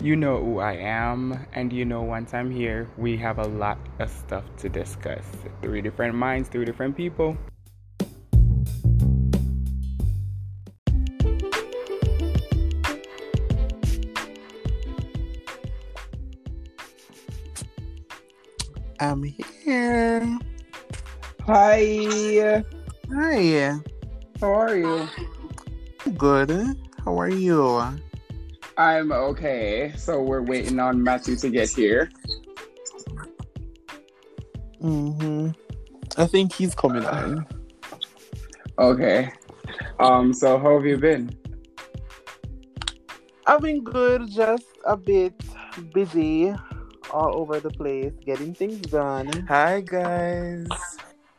You know who I am, and you know once I'm here, we have a lot of stuff to discuss. Three different minds, three different people. I'm here. Hi. Hi. How are you? Good. How are you? I'm okay. So we're waiting on Matthew to get here. Mm-hmm. I think he's coming on. Okay. Um. So how have you been? I've been good, just a bit busy all over the place, getting things done. Hi guys.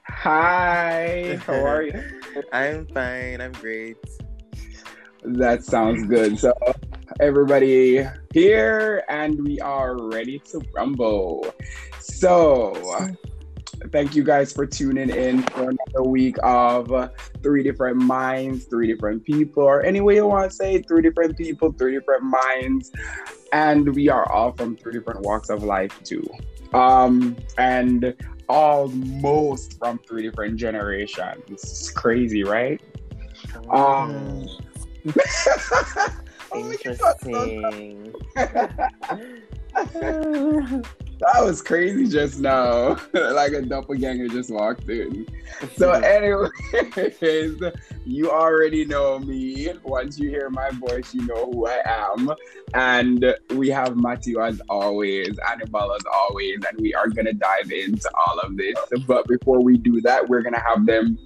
Hi. How are you? I'm fine. I'm great. That sounds good. So everybody here, and we are ready to rumble. So thank you guys for tuning in for another week of three different minds, three different people, or any way you want to say three different people, three different minds. And we are all from three different walks of life too. Um, and almost from three different generations. It's crazy, right? Um Oh, we can talk Interesting. That was crazy just now. like a doppelganger just walked in. So, anyways, you already know me. Once you hear my voice, you know who I am. And we have Matthew as always, Annabelle as always, and we are gonna dive into all of this. But before we do that, we're gonna have them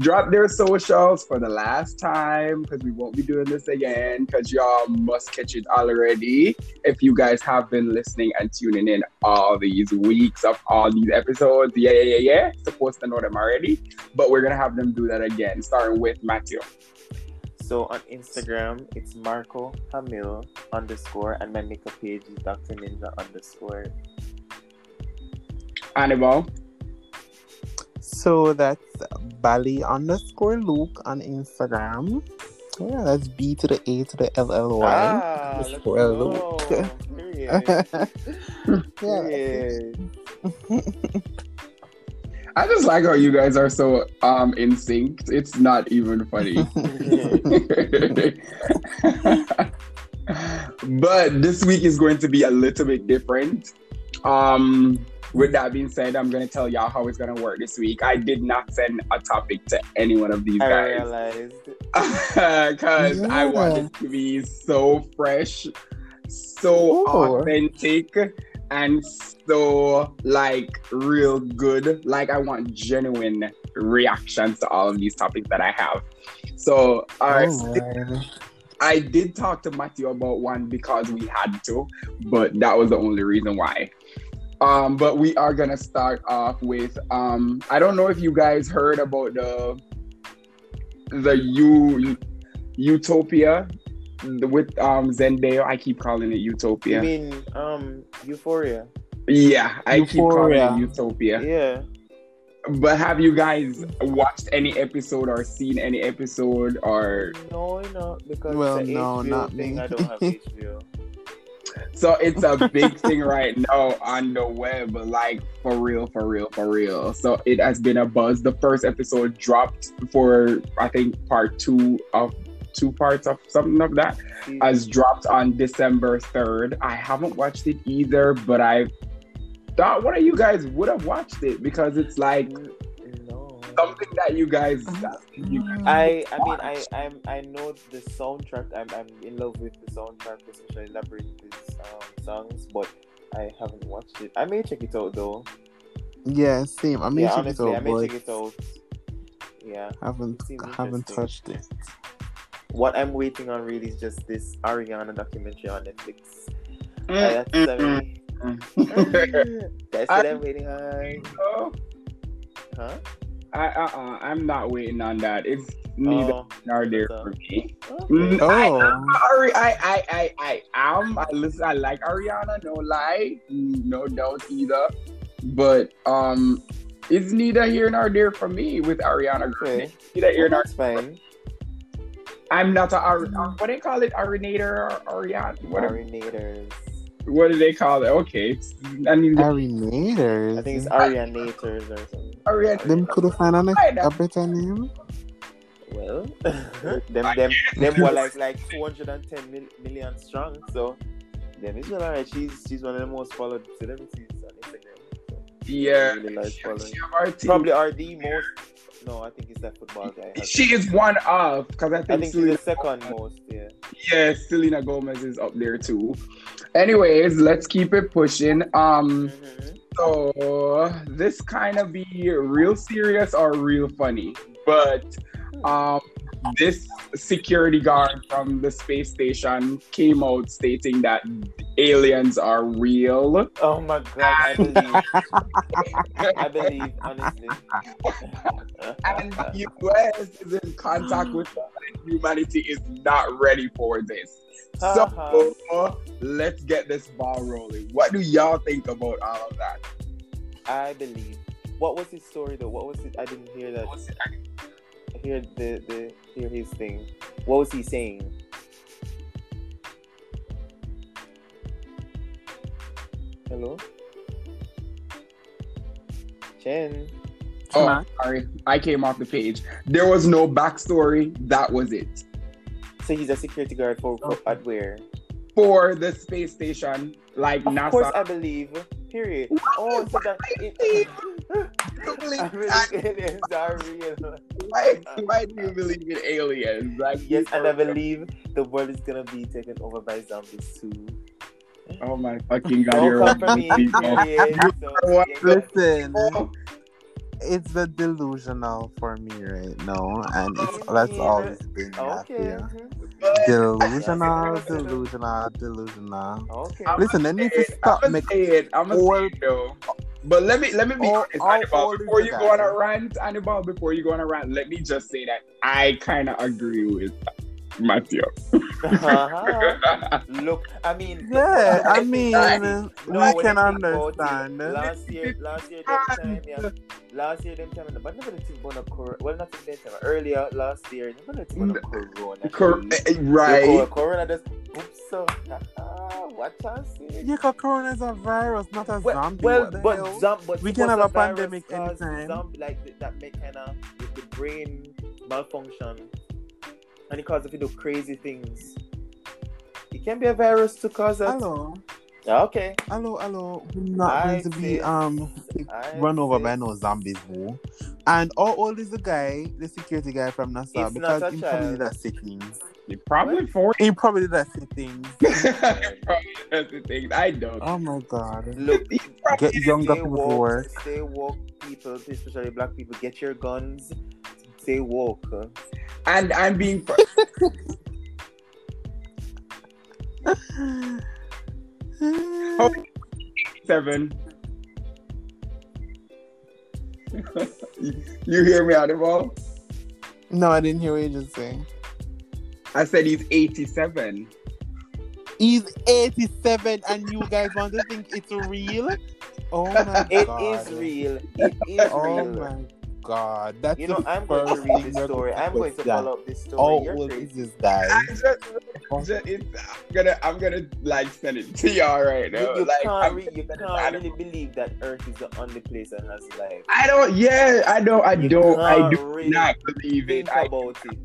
drop their socials for the last time because we won't be doing this again because y'all must catch it already if you guys have been listening and tuning in all these weeks of all these episodes yeah yeah yeah yeah supposed to know them already but we're gonna have them do that again starting with matthew So on Instagram, it's Marco Hamil underscore, and my makeup page is Dr. Ninja underscore. annabelle So that's Bally underscore Luke on Instagram. Yeah, that's B to the A to the L L Y. Ah, underscore. Luke. Yeah. I just like how you guys are so um in sync it's not even funny but this week is going to be a little bit different. Um, with that being said, I'm going to tell y'all how it's going to work this week. I did not send a topic to any one of these guys. I guys realized. because I want Yeah. it to be so fresh, so Ooh. authentic, and so like real good. Like I want genuine reactions to all of these topics that I have. So, all right. Oh, Alright. I did talk to Matthew about one because we had to, but that was the only reason why. Um, but we are gonna start off with um, I don't know if you guys heard about the the U Utopia with um Zendaya. I keep calling it You Utopia. mean um Euphoria? yeah, I keep calling Euphoria. it Utopia. Yeah. But have you guys watched any episode or seen any episode or No, no, because Well, the no, HBO not thing, me. I don't have HBO. So it's a big thing right now on the web, like for real, for real, for real. So it has been a buzz. The first episode dropped for I think part two of two parts of something of that mm. has dropped on December third. I haven't watched it either, but I thought one of you guys would have watched it because it's like no. Something that you guys you guys I I mean I I'm I know the soundtrack. I'm I'm in love with the soundtrack, especially Labrinth's um, songs, but I haven't watched it. I may check it out though. Yeah, same. I mean, yeah, check honestly, it I may check it out. Yeah. haven't Seems haven't touched it. What I'm waiting on really is just this Ariana documentary on Netflix. Uh, Mm, that's mm, mm. That's what I'm waiting on. Huh? I uh-uh, I'm not waiting on that. It's neither Oh, nor there so- for me. okay. Mm, I, Oh, Ari, I, I, I, I am. I listen. I like Ariana. No lie, Mm, no doubt either. But um, it's neither here nor there for me with Ariana. Grande. Okay. Neither here Well, nor that's fine. I'm not a ar- ar- what do they call it? Arinator or Arian? What, Marinators. What do they call it? Okay. I mean, Arinators. I think it's Arianators or something. Arian. Them could have found a, a better name. Well, them them them were like like 210 mil- million strong. So them is alright. She's she's one of the most followed celebrities on Instagram. So Yeah. really like following. she of our team. Probably are the most. No, I think it's that football guy. She is one of because I think, I think she's Selena, the second most. Yeah. yeah, Selena Gomez is up there too. Anyways, let's keep it pushing. Um, Mhm. so this kind of be real serious or real funny, but um, this security guard from the space station came out stating that aliens are real. Oh my god! I believe. I believe honestly. and the US is in contact with us, and humanity is not ready for this. So Uh-huh. let's get this ball rolling. What do y'all think about all of that? I believe. What was his story though? What was it? I didn't hear that. Hear the the hear his thing. What was he saying? Hello. Chen. Oh, Huh? sorry, I came off the page. There was no backstory. That was it So he's a security guard for, for at where? for the space station, like Of NASA. course, I believe. Period. Oh, so that it, You believe- I believe aliens are real. why, why do you believe in aliens? Like Yes, and I believe the world is gonna be taken over by zombies too. Oh my fucking god! Don't you're come for me, period. So, Listen, Oh, it's the delusional for me right now, and it's that's yeah. always been that Okay. here. mhm. Delusional, delusional, delusional. Okay. I'm Listen, they need to stop I'm making it. I'm gonna say it though. But let me let me be all- honest, all is Before you go on a rant, Annabelle, before you go on a rant, let me just say that I kind of agree with Matthew. Uh-huh. Look, I mean, Yeah, I mean, No, we can you think about it, understand. Last year, last year, them time, yeah. Last year, them time, but never the thing about the corona. Well, not in that time. Earlier, last year, never the thing about the corona. Cor- please. eh, The right. corona just oops so. Watch out, see. Yeah, 'cause corona is a virus, not a Well, zombie. well but hell? zom- but We can have a virus pandemic cause anytime. Zombie, like th- that make kind of with the brain malfunction, and it causes you to do crazy things. It can be a virus to cause that. hello, Okay. hello, hello. We're not I going to be um run over by no zombies, who? And how old is the guy, the security guy from NASA? It's because not a he probably child. did that sick things. Probably four. He probably did that sick things. Probably that's the thing. I don't. Oh my god. Look, Get younger stay people to work. stay woke, people, especially black people. Get your guns. Stay woke. huh? And I'm being. fr- seven. you hear me, Annabelle? no, I didn't hear what you just saying. I said he's 87. He's 87 and you guys want to think it's real? Oh my It god. is real. It is Oh real. my god. That's You know, the I'm going to first read this story. I'm going to follow up this How story. Oh, you're old is crazy. this guy? I just, just I'm gonna, I'm gonna like send it to y'all right now. You, you like, can't, I'm re- you can't send it. really believe that Earth is the only place that has life. I don't. Yeah, I don't. I You don't. I can't do really not believe Think it. I, about it.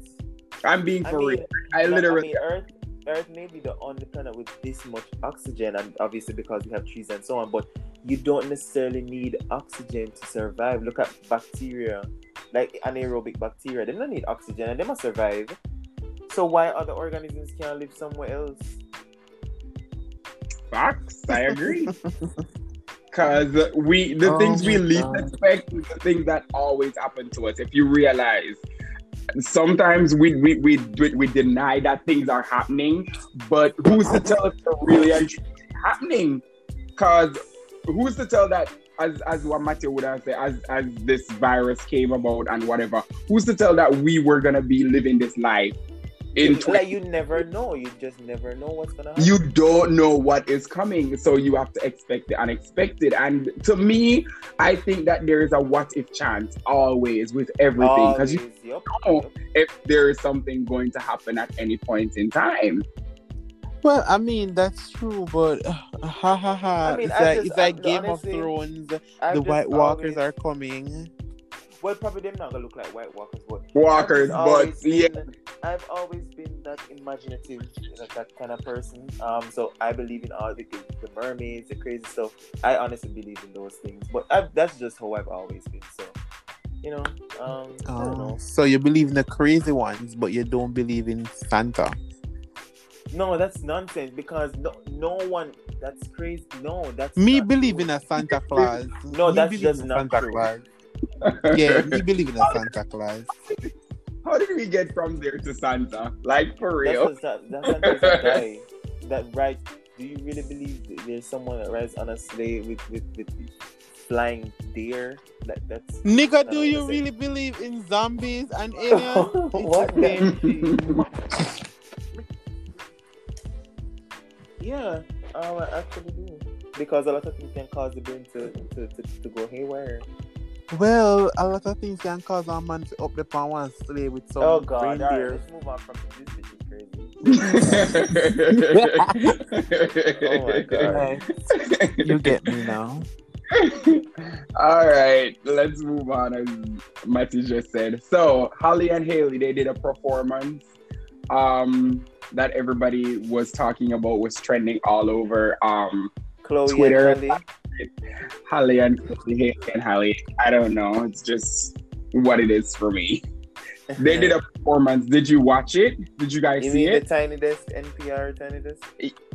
I'm being I for mean, real. I like, literally. mean, Earth, Earth may be the only planet with this much oxygen, and obviously because we have trees and so on. But you don't necessarily need oxygen to survive. Look at bacteria, like anaerobic bacteria. They don't need oxygen, and they must survive. So why other organisms can't live somewhere else? Facts. I agree. Because we, the Oh things we least God. expect is the things that always happen to us. If you realize, sometimes we we, we we deny that things are happening, but who's to tell if they're really happening? Because who's to tell that? As, as what Matthew would have said, as as this virus came about and whatever, who's to tell that we were gonna be living this life in You- 20 like you never know. You just never know what's gonna happen. you don't know what is coming so you have to expect the unexpected and to me i think that there is a what if chance always with everything because you Always, yup, know yup. if there is something going to happen at any point in time Well, I mean that's true, but uh, ha ha ha. I mean, it's I like just- it's like Game honestly, of Thrones. I've the just White Walkers always- are coming. Well, probably them not gonna look like White Walkers, but walkers but always yeah been- I've always been that imaginative, that, that kind of person. Um, so I believe in all the, the mermaids, the crazy stuff. I honestly believe in those things, but i that's just how I've always been. So, you know, um, I don't Oh, know. so you believe in the crazy ones, but you don't believe in Santa. No, that's nonsense because no, no one. That's crazy. No, that's Me not believe true. in a Santa Claus. No, Me that's believe just not Santa true. Claus. Yeah, we believe in a Santa Claus. how did we get from there to santa like for real what that, that Santa's a guy that right. Do you really believe there's someone that rides on a sleigh with with, with flying deer? Like that's Nigga, do you listen. really believe in zombies and aliens? what? It's the. Yeah, um, I actually do because a lot of things can cause the brain to to, to, to go haywire. Well, a lot of things can cause a man to up the pan one sleigh with some oh God! All right, reindeer. let's move on from this. This is crazy. oh my God. You get me now. All right, let's move on. As Matty just said, so Holly and Haley they did a performance um, that everybody was talking about, was trending all over um, Chloe Twitter. Holly and Haley and Holly. I don't know. It's just what it is for me. They did a performance. Did you watch it? Did you guys You see mean the it? Tiny Desk NPR Tiny Desk?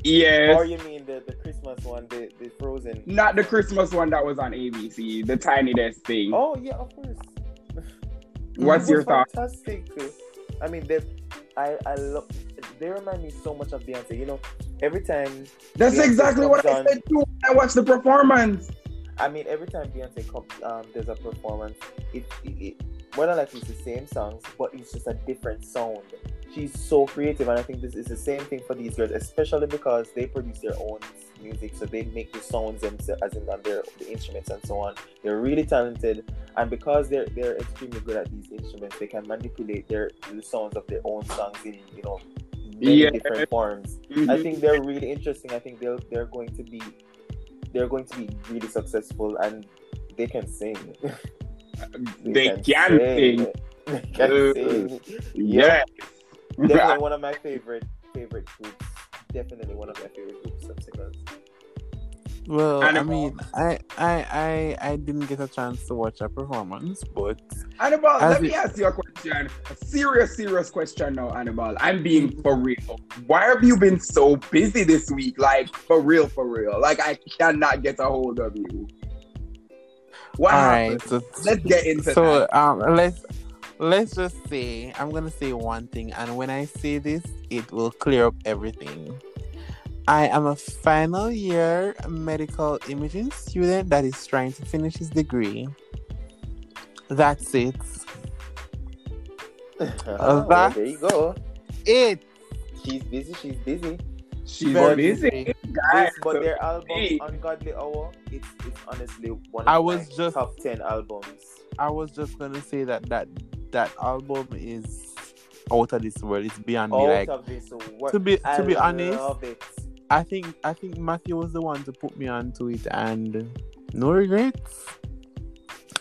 Yes. Or you mean the, the Christmas one, the, the Frozen? Not the Christmas one that was on ABC, the Tiny Desk thing. Oh yeah, of course. What's your thought? Fantastic. Eh? I mean, they, I, I love. They remind me so much of Beyonce. You know, every time. That's Beyonce exactly what I on- said too when I watched the performance. I mean, every time Beyonce comes, um, there's a performance. It, it, it more than likely it's the same songs, but it's just a different sound. She's so creative, and I think this is the same thing for these girls, especially because they produce their own music, so they make the sounds themselves, as in on their the instruments and so on. They're really talented, and because they're they're extremely good at these instruments, they can manipulate their the sounds of their own songs in you know many Yeah. different forms. I think they're really interesting. I think they're they're going to be they're going to be really successful and they can sing. they can sing. They can Uh, sing. Yeah. Definitely one of my favorite favorite groups. Definitely one of my favorite groups of singers. Well, I mean, I, I, I, I didn't get a chance to watch a performance, but Annabelle, As let me ask you a question. A serious, serious question now, Annabelle. I'm being for real. Why have you been so busy this week? Like, for real, for real. Like, I cannot get a hold of you. What all happened? right. So, Let's get into it. so that. um, let's let's just say I'm gonna say one thing, and when I say this, it will clear up everything. I am a final year medical imaging student that is trying to finish his degree. That's it. Oh, well, that- there you go. It. She's busy. She's busy. She's Very busy. busy. Guys, but their album, hey. Ungodly Hour, it's, it's honestly one of I my was just- top ten albums. I was just gonna say that that that album is out of this world. It's beyond me. Like of this world. to be to I be honest, it. I think I think Matthew was the one to put me onto it, and no regrets.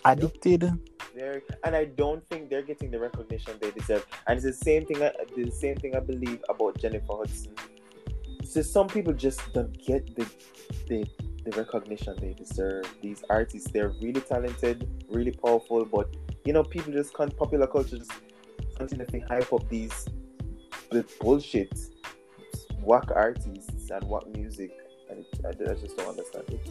Addicted. They're, and I don't think they're getting the recognition they deserve. And it's the same thing. Uh, the same thing I believe about Jennifer Hudson. So some people just don't get the the, the recognition they deserve. These artists, they're really talented, really powerful, but you know, people just can't. Popular culture just continuously hype up these the bullshit, whack artists and whack music, I, I just don't understand it.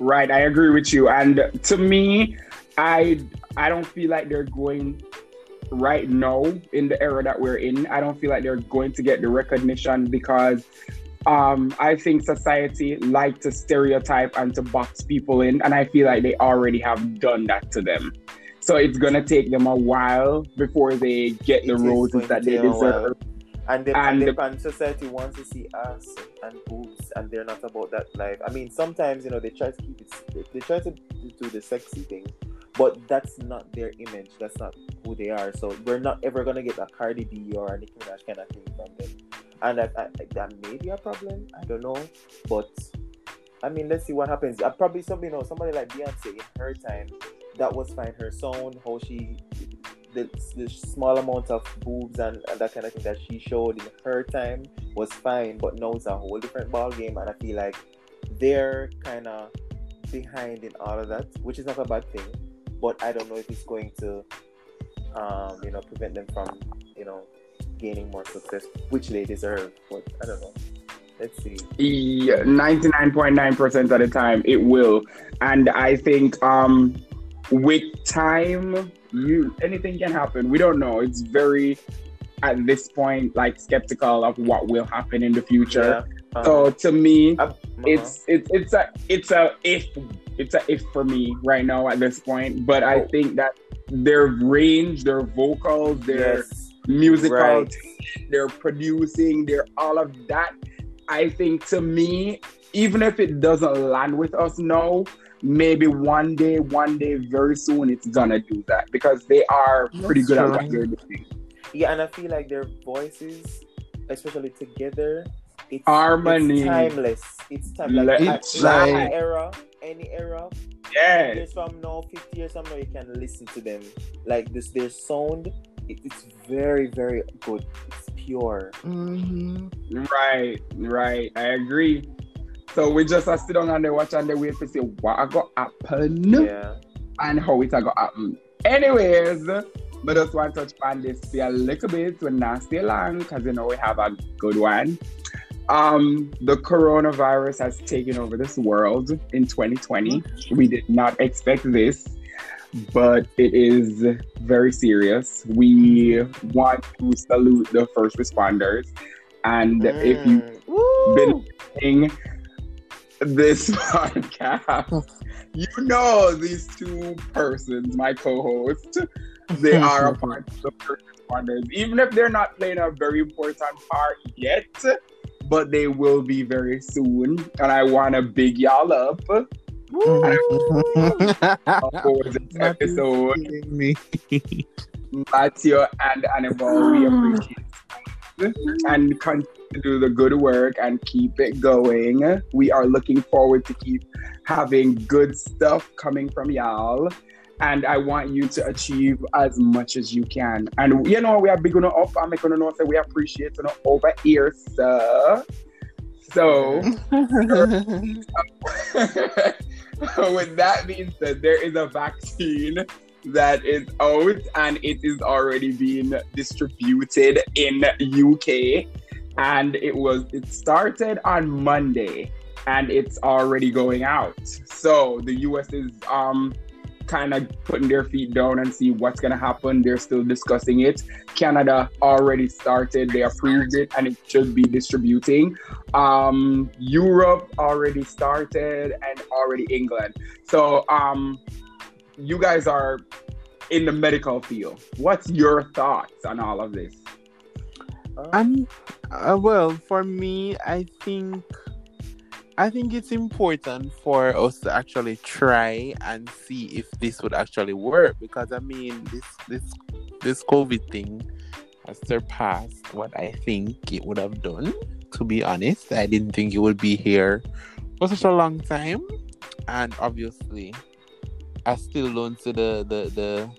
Right, I agree with you. And to me, I I don't feel like they're going right now in the era that we're in. I don't feel like they're going to get the recognition because um, I think society like to stereotype and to box people in, and I feel like they already have done that to them. So it's gonna take them a while before they get It the roses that they deserve. And the, And and, the- and society wants to see ass and boobs, and they're not about that life. I mean, sometimes you know they try to keep it, they try to do the sexy thing, but that's not their image. That's not who they are. So we're not ever gonna get a Cardi B or a Nicki Minaj kind of thing from them, and that, I, that may be a problem. I don't know, but I mean, let's see what happens. Uh, probably somebody you know, somebody like Beyonce in her time, that was fine. Her sound, how she the, the small amount of boobs and, and that kind of thing that she showed in her time was fine, but now it's a whole different ball game, and I feel like they're kind of behind in all of that, which is not a bad thing. But I don't know if it's going to, um, you know, prevent them from, you know, gaining more success, which they deserve. But I don't know. Let's see. Yeah, 99.9% of the time it will. And I think um with time you anything can happen. We don't know. It's very at this point like skeptical of what will happen in the future. Yeah. So to me, Uh, uh-huh. it's it's it's a it's a if it's a if for me right now at this point. But I Oh. think that their range, their vocals, their yes. musical Right. talent, they're producing, they're all of that. I think to me, even if it doesn't land with us now, maybe one day, one day, very soon, it's gonna do that because they are pretty That's good at what they're doing. Yeah, and I feel like their voices, especially together, it's Harmony. It's timeless. It's timeless. Like, It's at- like like- any era, any era. Yeah, Years from now, fifty years from now, you can listen to them. Like this, their sound, it, it's very, very good. It's pure. Mhm. right, right. I agree. So we just uh, sit down and they watch and they wait to see what I got happen. Yeah. and how it go happen. Anyways, but just want to touch on this for a little bit. We're not stay long because you know we have a good one. Um, the coronavirus has taken over this world in 2020. We did not expect this, but it is very serious. We want to salute the first responders. And if you've Mm. Woo! been listening this podcast, you know these two persons, my co-host, they are a part of the first responders. Even if they're not playing a very important part yet, but they will be very soon. And I want to big y'all up for this episode. killing me. Matthew and Annabelle, we ah. appreciate and continue to do the good work and keep it going. We are looking forward to keep having good stuff coming from y'all. And I want you to achieve as much as you can. And you know, we are big on up. I'm gonna know that we appreciate you over here, sir. So with that being said, there is a vaccine that is out and it is already being distributed in UK. And it was it started on Monday and it's already going out. So the US is um kind of putting their feet down and see what's gonna happen. They're still discussing it. Canada already started, they approved it and it should be distributing. Um Europe already started and already England. So um you guys are in the medical field. What's your thoughts on all of this? Um, uh, well, for me, I think I think it's important for us to actually try and see if this would actually work because I mean this this this COVID thing has surpassed what I think it would have done. To be honest, I didn't think it would be here for such a long time, and obviously, I still don't see the the the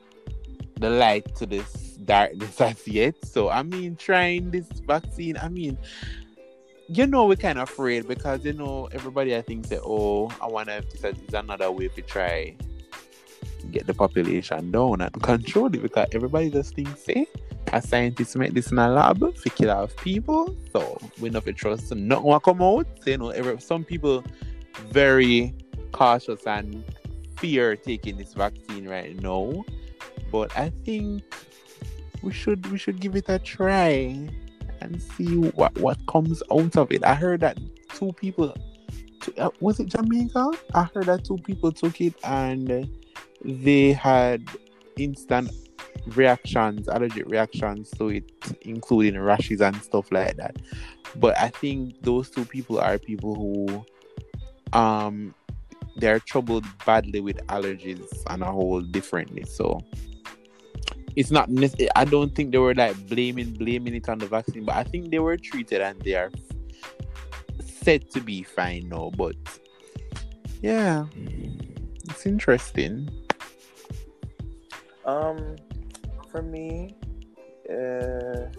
the light to this darkness as yet. So I mean, trying this vaccine, I mean, you know, we're kind of afraid because you know everybody I think say, oh, I if this is another way to try get the population down and control it because everybody just thinks say a scientist make this in a lab to kill off people. So we not trust nothing will come out. So, you know, every, some people very cautious and fear taking this vaccine right now. But I think we should we should give it a try and see what what comes out of it. I heard that two people two, uh, was it Jamaica? I heard that two people took it and they had instant reactions, allergic reactions to it, including rashes and stuff like that. But I think those two people are people who um they're troubled badly with allergies and a whole differently. So it's not I don't think they were like blaming blaming it on the vaccine, but I think they were treated and they are said to be fine now. But yeah, it's interesting. Um, for me, uh,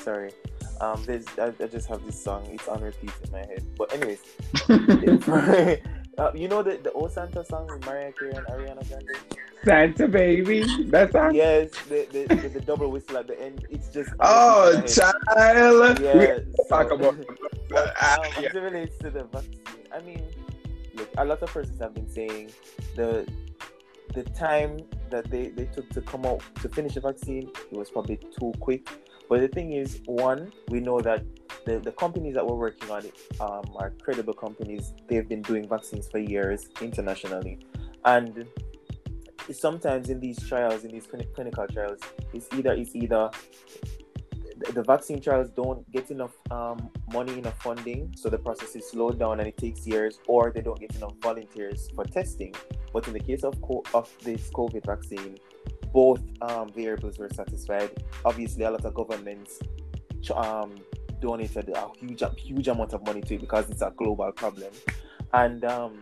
sorry. Um, there's I, I just have this song. It's on repeat in my head. But anyways, uh, you know the the old Santa song with Mariah Carey and Ariana Grande. Santa baby. That's song. Yes, the the, the, the double whistle at the end. It's just Oh, it's in my head. child. Yeah, so- talk about. But, um, yeah. as it relates to the vaccine, I mean, look, a lot of persons have been saying the the time that they, they took to come out to finish the vaccine, it was probably too quick. But the thing is, one, we know that the, the companies that we're working on um, are credible companies. They've been doing vaccines for years internationally. And sometimes in these trials, in these clini- clinical trials, it's either it's either the- the vaccine trials don't get enough um, money, enough funding, so the process is slowed down and it takes years, or they don't get enough volunteers for testing. But in the case of co- of this COVID vaccine, both um, variables were satisfied. Obviously, a lot of governments um, donated a huge huge amount of money to it because it's a global problem, and um,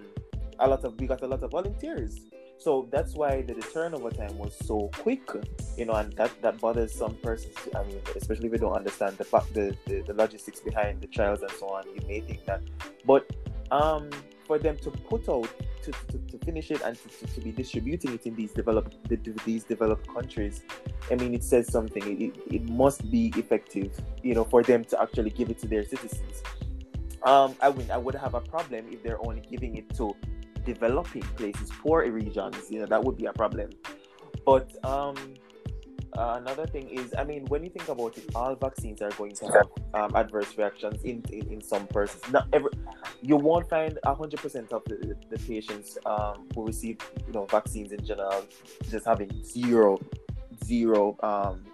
a lot of we got a lot of volunteers. So that's why the, the turnover time was so quick, you know, and that, that bothers some persons. I mean, especially if you don't understand the fact the, the, the logistics behind the trials and so on, you may think that. But um, for them to put out to, to, to finish it and to, to, be distributing it in these developed the, these developed countries, I mean, it says something. It, it, must be effective, you know, for them to actually give it to their citizens. Um, I mean, I would have a problem if they're only giving it to developing places, poor regions. You know, that would be a problem. But um, uh, another thing is, I mean, when you think about it, all vaccines are going to have um, adverse reactions in, in, in some persons. Not every, you won't find hundred percent of the, the patients um, who receive, you know, vaccines in general just having zero, zero um,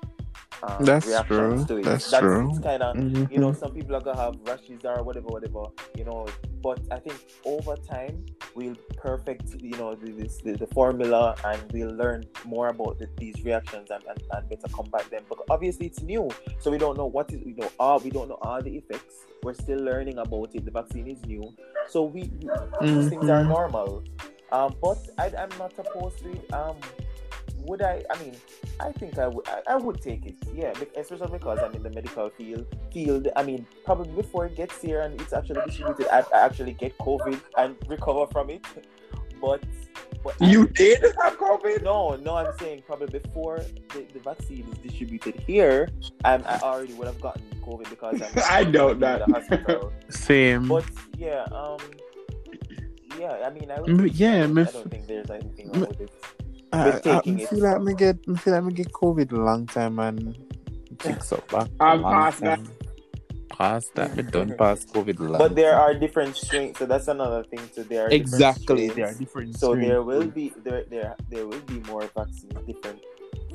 um, That's reactions true. to it. That's That's true. It's kind of Mhm. you know, some people are gonna have rashes or whatever, whatever, you know. But I think over time we'll perfect, you know, the, the, the formula and we'll learn more about the, these reactions and, and, and better combat them. But obviously it's new, so we don't know what is, you know, all we don't know all the effects. We're still learning about it. The vaccine is new, so we these things are normal. Um, but I, I'm not opposed to it. Um, would I? I mean, I think I would. I, I would take it. Yeah, especially because I'm in the medical field. Field. I mean, probably before it gets here and it's actually distributed, I, I actually get COVID and recover from it. But, but You did have COVID? no, no, I'm saying probably before the, the vaccine is distributed here, I'm, I already would have gotten COVID because I'm I doubt in that. the hospital. Same. But yeah, um, yeah, I mean, I would. Take it. yeah, I don't, me I f- don't think there's anything wrong with it. I, We're I, taking I it. feel like me get, I feel like me get COVID a long time and fix up back. I'm long past that. Past that, me done past COVID long. But there time. are different strains, so that's another thing. So there are different exactly there are different. So there will be there there there will be more vaccines, different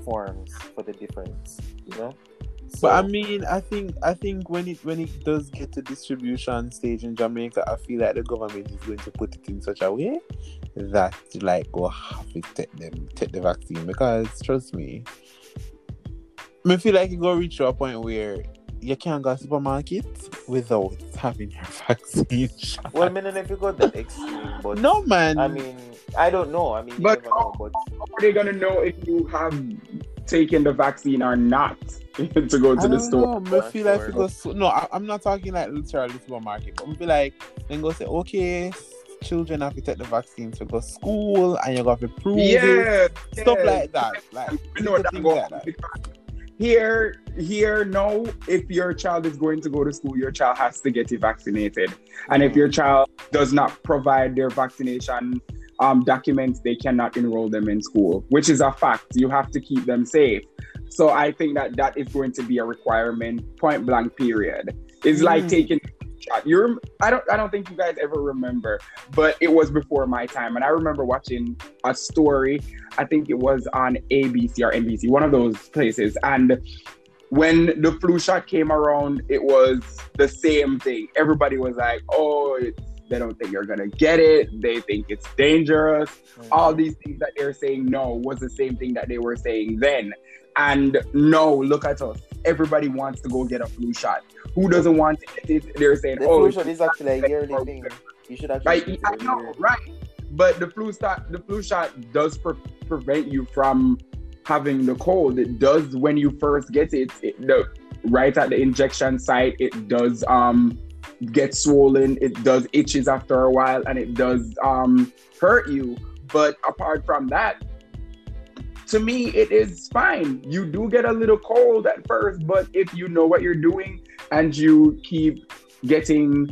forms for the different, you know. So, But I mean, I think I think when it when it does get to distribution stage in Jamaica, I feel like the government is going to put it in such a way that like go have to take them take the vaccine because trust me, I feel like you go reach to a point where you can't go to supermarket without having your vaccine shot. well, I mean, if you go that extreme, but no man. I mean, I don't know. I mean, you But- never know. But How are they gonna know if you have taken the vaccine or not to go to I the don't store? know. I feel like sure. if you go no, I, I'm not talking like literally supermarket, but I feel like then go say, okay, children have to take the vaccine to go school and you're going to prove it. Yeah, Stuff like that. Like I know little that things go like that. Here, here, no. If your child is going to go to school, your child has to get it vaccinated. And if your child does not provide their vaccination um, documents, they cannot enroll them in school, which is a fact. You have to keep them safe. So I think that that is going to be a requirement, point blank. Period. It's like Mm. taking shot. You, I don't, I don't think you guys ever remember, but it was before my time, and I remember watching a story. I think it was on ABC or NBC, one of those places, and when the flu shot came around, it was the same thing. Everybody was like, "Oh, it's, they don't think you're gonna get it. They think it's dangerous." Mm-hmm. All these things that they're saying no was the same thing that they were saying then. And no, look at us. Everybody wants to go get a flu shot. Who doesn't want to get it? They're saying, The "Oh, flu shot is actually a yearly thing. You should actually. Right, get I know, year. right? But the flu shot, the flu shot does pre- prevent you from having the cold. It does when you first get it. it the, right at the injection site, it does um get swollen. It does itches after a while, and it does um hurt you. But apart from that, to me, it is fine. You do get a little cold at first, but if you know what you're doing and you keep getting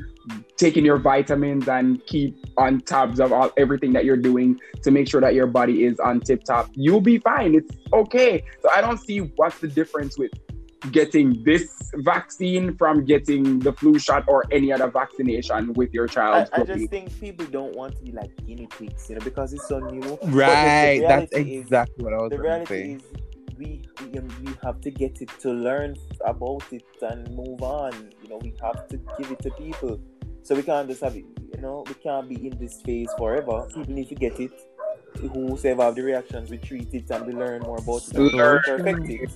taking your vitamins and keep on tabs of all everything that you're doing to make sure that your body is on tip top, you'll be fine. It's okay. So I don't see what's the difference with getting this vaccine from getting the flu shot or any other vaccination with your child. I just think people don't want to be like guinea pigs, you know, because it's so new. But the- the Right, that's reality is- exactly what I was the reality say. is we, we we have to get it to learn about it and move on you know we have to give it to people so we can't just have it you know we can't be in this phase forever even if to get it whosoever have the reactions we treat it and we learn more about it and Learn. perfect it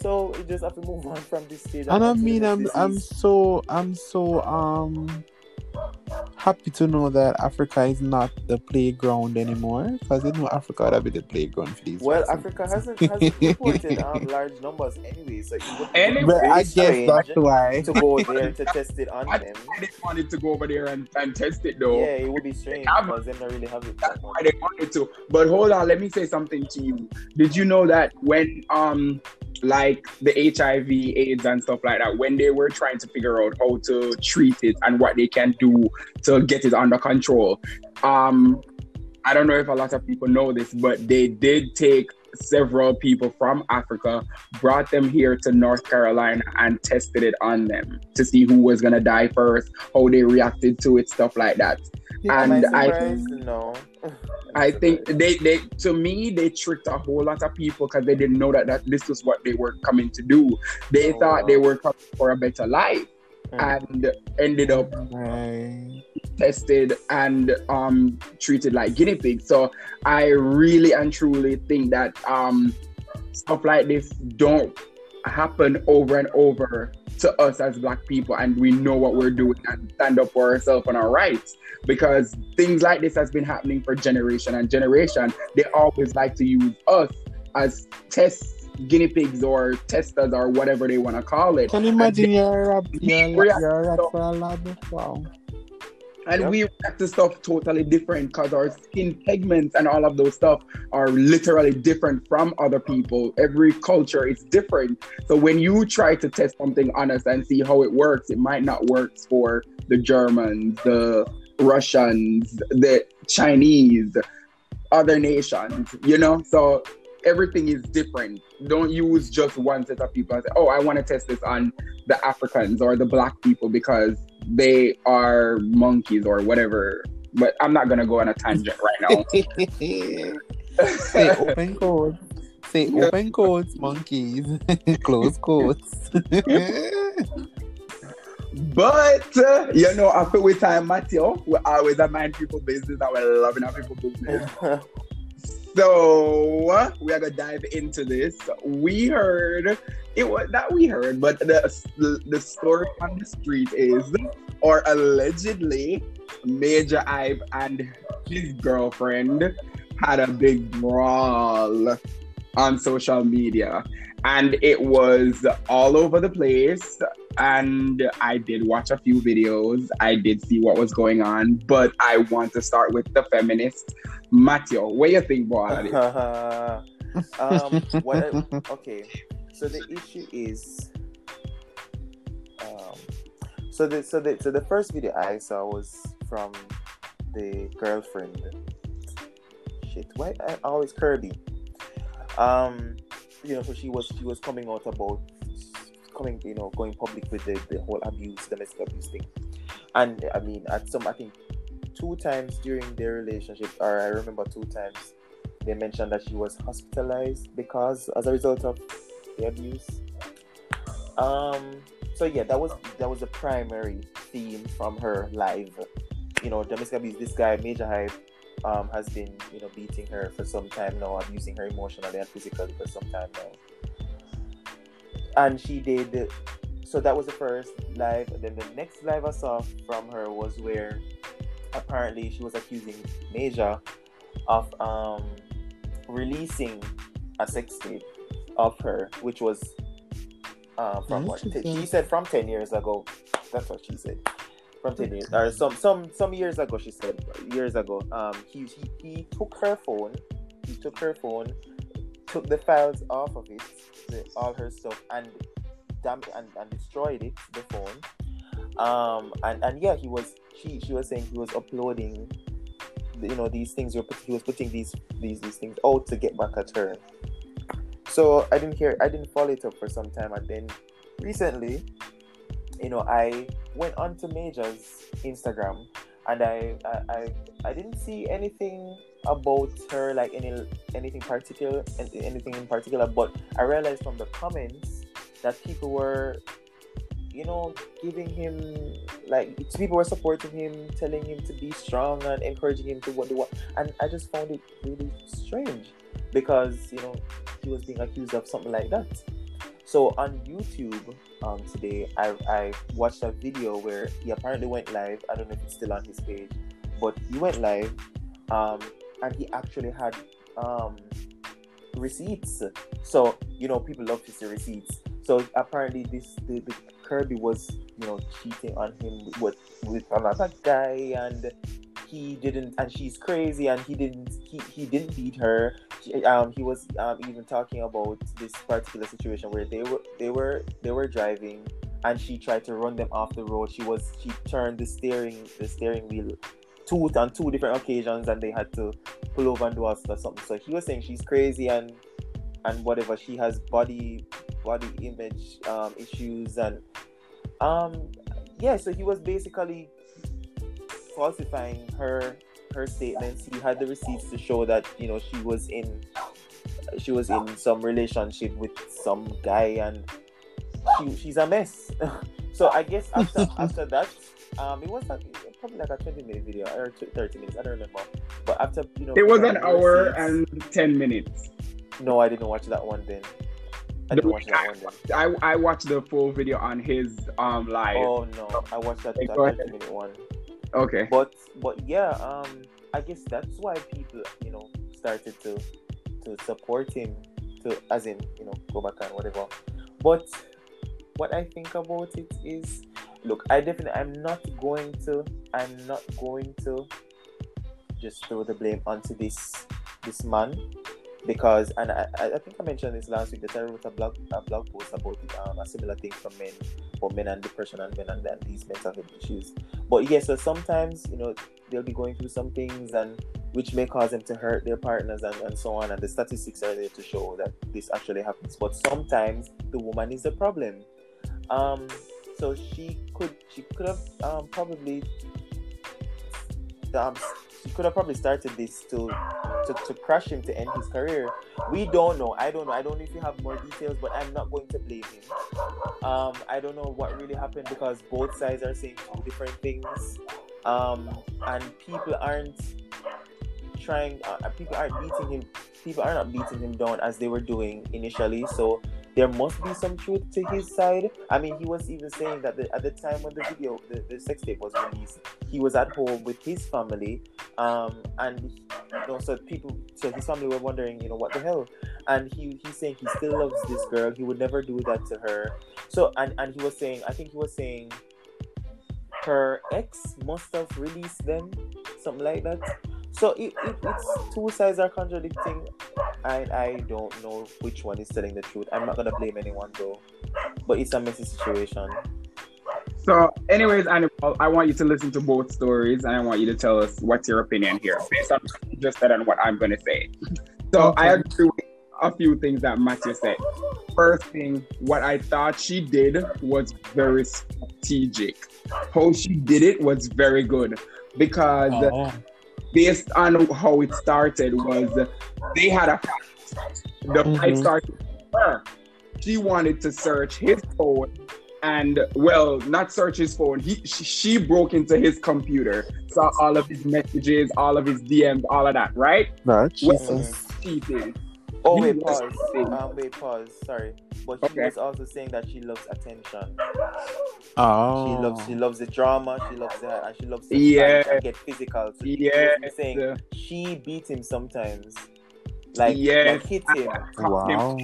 so we just have to move on from this stage And I on to mean, I'm I'm so I'm so um happy to know that Africa is not the playground anymore because you know Africa would have been the playground for these. well vaccines. africa hasn't hasn't reported um, large numbers anyway so it Anyway, But I guess strange that's why. to go there to test it on I, them I didn't want it to go over there and, and test it though. Yeah, it would be strange have- because they don't really have it. That's why they wanted to. But hold on, let me say something to you. Did you know that when um like the HIV, AIDS and stuff like that, when they were trying to figure out how to treat it and what they can do to get it under control, um I don't know if a lot of people know this, but they did take several people from Africa, brought them here to North Carolina and tested it on them to see who was gonna die first, how they reacted to it, stuff like that. Am And I I surprised? no. I think they, they to me they tricked a whole lot of people because they didn't know that, that this was what they were coming to do. They Oh, thought wow. they were coming for a better life Mm. and ended up Right. tested and um treated like guinea pigs. So I really and truly think that um stuff like this don't happen over and over to us as black people and we know what we're doing and stand up for ourselves and our rights because things like this has been happening for generation and generation they always like to use us as test guinea pigs or testers or whatever they want to call it Can you imagine you're a, you're, you're for a lab? Wow. And Yep. we react to stuff totally different because our skin pigments and all of those stuff are literally different from other people. Every culture is different. So when you try to test something on us and see how it works, it might not work for the Germans, the Russians, the Chinese, other nations, you know? So everything is different. Don't use just one set of people and say, oh, I want to test this on the Africans or the black people because they are monkeys or whatever. But I'm not gonna go on a tangent right now. Say open quotes. Say open quotes, monkeys. Close quotes. but uh, you know, after we time, Matthew, we always a mind people business and we're loving our people business. So we are gonna dive into this. We heard it was that we heard, but the the story on the street is, or allegedly, Majah Hype and his girlfriend had a big brawl on social media, and it was all over the place. And I did watch a few videos. I did see what was going on, but I want to start with the feminist Matthew, what you think about it? um, what okay, so the issue is, um, so the so the so the first video I saw was from the girlfriend. Shit, why I always Kirby. Um, you know, so she was she was coming out about coming, you know, going public with the, the whole abuse, domestic abuse thing. And I mean, at some, I think two times during their relationship, or I remember two times, they mentioned that she was hospitalized because as a result of the abuse. Um. So yeah, that was that was the primary theme from her live. You know, domestic abuse. This guy, Majah Hype, um, has been you know beating her for some time now, abusing her emotionally and physically for some time now. And she did. So that was the first live. And then the next live I saw from her was where apparently she was accusing Majah of um, releasing a sex tape of her, which was uh, from what t- she said from ten years ago. That's what she said from ten years or some some some years ago. She said years ago. Um, he he, he took her phone. He took her phone, took the files off of it, all her stuff, and damn and, and destroyed it. The phone. Um, and and yeah, he was she she was saying he was uploading you know these things he was putting these these these things out to get back at her so i didn't hear i didn't follow it up for some time and then recently you know i went on to Majah's instagram and I, I i i didn't see anything about her like any anything particular anything in particular but i realized from the comments that people were you know, giving him like people were supporting him, telling him to be strong and encouraging him to what do what. And I just found it really strange because you know he was being accused of something like that. So on YouTube um, today, I, I watched a video where he apparently went live. I don't know if it's still on his page, but he went live, um, and he actually had um, receipts. So you know people love to see receipts. So apparently this the, the Kerby was, you know, cheating on him with with another guy, and he didn't, and she's crazy, and he didn't, he, he didn't beat her. She, um, he was um, even talking about this particular situation where they were they were they were driving, and she tried to run them off the road. She was she turned the steering the steering wheel two on two different occasions, and they had to pull over and do us or something. So he was saying she's crazy and and whatever. She has body body image um, issues and um yeah. So he was basically falsifying her her statements. He had the receipts to show that you know she was in she was in some relationship with some guy and she, she's a mess. so I guess after after that, um, it was like probably like a twenty minute video or thirty minutes. I don't remember. But after you know, it was an hour receipts, and ten minutes. No, I didn't watch that one then. I didn't watch that one then. I, I watched the full video on his um live. Oh no, I watched that, that 30 minute one. Okay. But but yeah, um I guess that's why people, you know, started to to support him to as in, you know, go back and whatever. But what I think about it is look, I definitely I'm not going to I'm not going to just throw the blame onto this this man because and I, I think I mentioned this last week that I wrote a blog a blog post about um, a similar thing for men for men and depression and men and, and these mental health issues. But yeah, so sometimes you know they'll be going through some things and which may cause them to hurt their partners and, and so on and the statistics are there to show that this actually happens. But sometimes the woman is the problem. Um so she could she could have um, probably um, could have probably started this to, to to crush him to end his career. We don't know. I don't know. I don't know if you have more details, but I'm not going to blame him. Um, I don't know what really happened because both sides are saying two different things, um, and people aren't trying. Uh, people aren't beating him. People are not beating him down as they were doing initially. So there must be some truth to his side. I mean, he was even saying that the, at the time when the video, the, the sex tape was released, he was at home with his family, um, and you know, so people, so his family were wondering, you know, what the hell, and he he's saying he still loves this girl. He would never do that to her. So, and and he was saying, I think he was saying, her ex must have released them, something like that. So it, it, it's two sides are contradicting. I I don't know which one is telling the truth. I'm not gonna blame anyone though, but it's a messy situation. So, anyways, Annabelle, I want you to listen to both stories, and I want you to tell us what's your opinion here, based on just said and what I'm gonna say. So, okay. I agree with a few things that Matthew said. First thing, what I thought she did was very strategic. How she did it was very good because Oh. Based on how it started was they had a fight. The fight Mhm. started with her. She wanted to search his phone and well, not search his phone. He she, she broke into his computer, saw all of his messages, all of his DMs, all of that, right? That Well, Jesus. cheating. Oh He wait, pause. Um, wait, pause. Sorry, but she Okay. was also saying that she loves attention. Oh. She loves she loves the drama. She loves the and she loves to Yeah. and get physical. So she Yes. was saying she beat him sometimes, like, Yes. like hit him. Wow.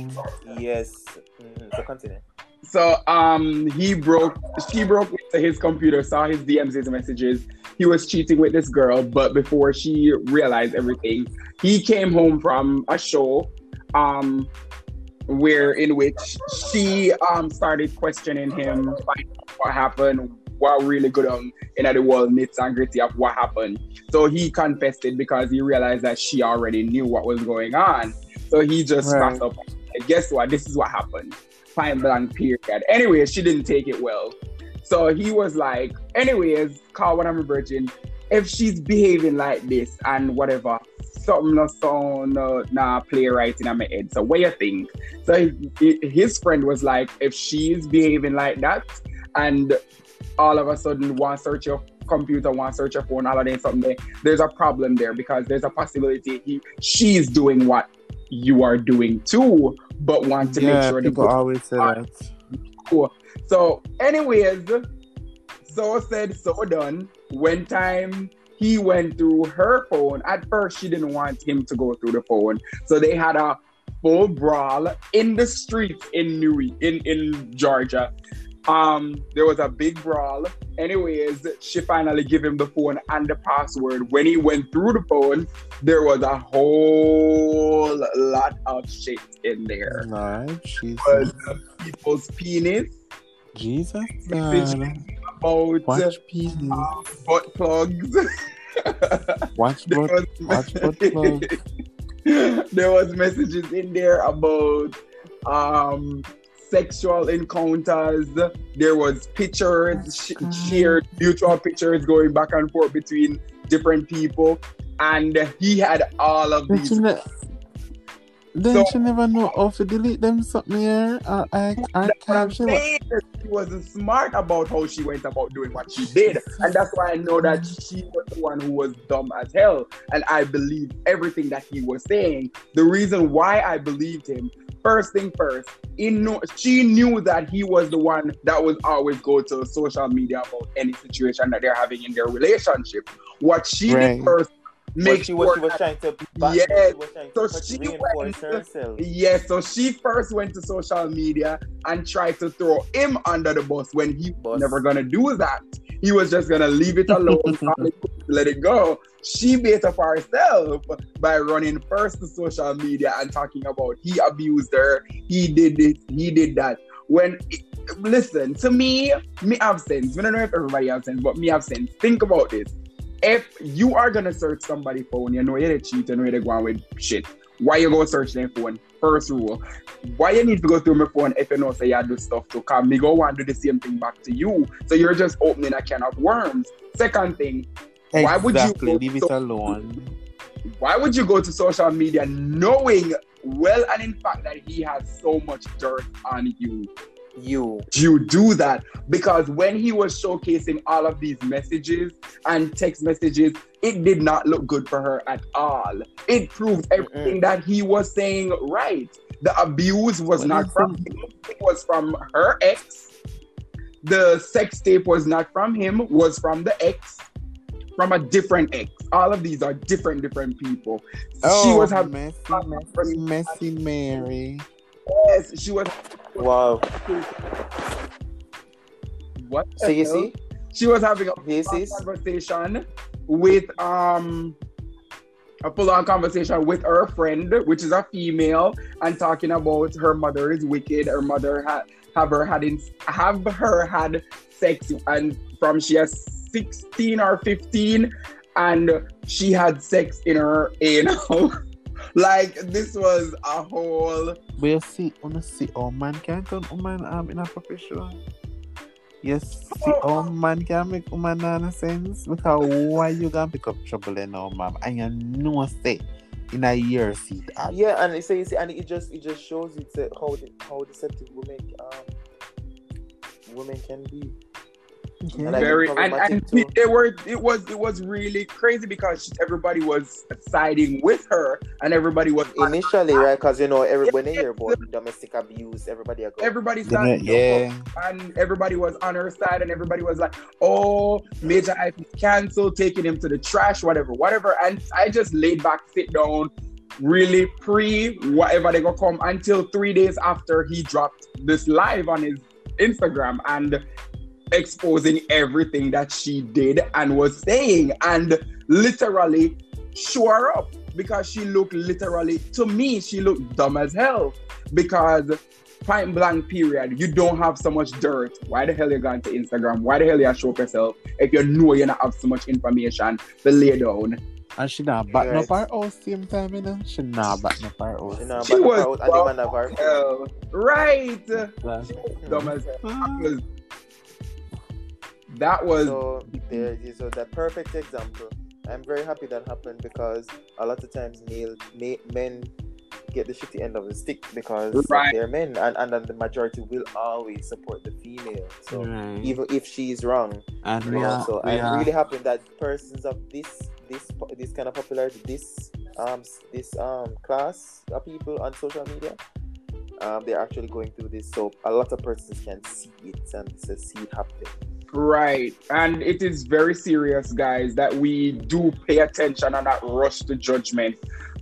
Yes. Mhm. So continue. So um he broke she broke into his computer, saw his DMs, his messages. He was cheating with this girl, but before she realized everything, he came home from a show um where in which she um started questioning him what happened, what really good on in the world nits and gritty of what happened. So he confessed it because he realized that she already knew what was going on. So he just Right. passed up. And guess what? This is what happened. Point blank period. Anyway, she didn't take it well. So he was like, anyways, call when I'm a virgin. If she's behaving like this and whatever, something no sound no nah play right in my head. So what you think? So he- his friend was like, if she's behaving like that and all of a sudden to search your computer, to search your phone, all of something, there's a problem there because there's a possibility he she's doing what you are doing too, but want to make sure people always say that. so, anyways, so said, so done. When time he went through her phone, at first she didn't want him to go through the phone, so they had a full brawl in the streets in New in in Georgia. Um, there was a big brawl. Anyways, she finally gave him the phone and the password. When he went through the phone, there was a whole lot of shit in there. Lord Jesus. Was people's penis, Jesus. God. About Watch penis. uh, butt plugs. Watch there, butt. was watch butt plugs. there was messages in there about um sexual encounters. There was pictures, sh- shared mutual pictures going back and forth between different people, and he had all of these. She, then So- she never know how to delete them something here. Or I, I what I'm capture. She wasn't smart about how she went about doing what she did. And that's why I know that she was the one who was dumb as hell. And I believe everything that he was saying. The reason why I believed him, first thing first, he knew, she knew that he was the one that was always go to social media about any situation that they're having in their relationship. What she Right. did first, make she sure she was trying to back, Yes. trying So to she went- herself. Yes, so she first went to social media and tried to throw him under the bus when he was never gonna do that. He was just gonna leave it alone, call it quits, let it go. She beat up herself by running first to social media and talking about he abused her, he did this, he did that. When listen to me, me have sense. I don't know if everybody have sense, but me have sense. Think about this. If you are gonna search somebody's phone, you know you're cheat, you know you're going with shit. Why you go search their phone? First rule. Why you need to go through my phone if you know say you do stuff to come? Me go to do the same thing back to you. So you're just opening a can of worms. Second thing, Why would you Exactly. Leave it so- alone. why would you go to social media knowing well and in fact that he has so much dirt on you? You. you do that because when he was showcasing all of these messages and text messages, it did not look good for her at all. It proved everything that he was saying right. The abuse was What not from him, it was from her ex. The sex tape was not from him, was from the ex, from a different ex. All of these are different, different people. she Oh, was having messy, messy, messy Mary. yes, she was Wow. what So the you hell? see, she was having a this conversation with um a full-on conversation with her friend, which is a female, and talking about her mother is wicked. Her mother had have her had in, have her had sex and from she has 16 or 15 and she had sex in her anal. like this was a whole We'll see, wanna see, oh man can't turn woman um in a professional. Yes, see, oh man can make woman nonsense because why you gonna pick up trouble then now, ma'am? And you know say in a year see that. Yeah, and so you see, and it just it just shows it's to how the, how deceptive women um women can be. Yeah. And very think and, and problematic too. it were it was it was really crazy because everybody was siding with her and everybody was Initially, right? Because you know, every, when they hear about domestic abuse, everybody are going. everybody Yeah, started yeah. and everybody was on her side and everybody was like oh Majah Hype canceled taking him to the trash whatever whatever and I just laid back sit down really pre whatever they gonna come until three days after he dropped this live on his Instagram and exposing everything that she did and was saying and literally show her up because she looked literally to me she looked dumb as hell because point blank period you don't have so much dirt why the hell you going to instagram why the hell you show up yourself if you know you don't have so much information to lay down And she not back Right. up her house same time, you know? She not back up her house. You know, She but was about- and the man have her- hell right That's- dumb as hell Ah. was that was So there it is. So that perfect example. I'm very happy that happened because a lot of times male, ma- men get the shitty end of the stick because Right. they're men, and, and then the majority will always support the female. So Right. even if she's wrong, and we are, so we I'm are, really happy that persons of this this this kind of popularity, this um this um class of people on social media, um they're actually going through this. So a lot of persons can see it and see it happening. Right. And it is very serious, guys, that we do pay attention and not rush to judgment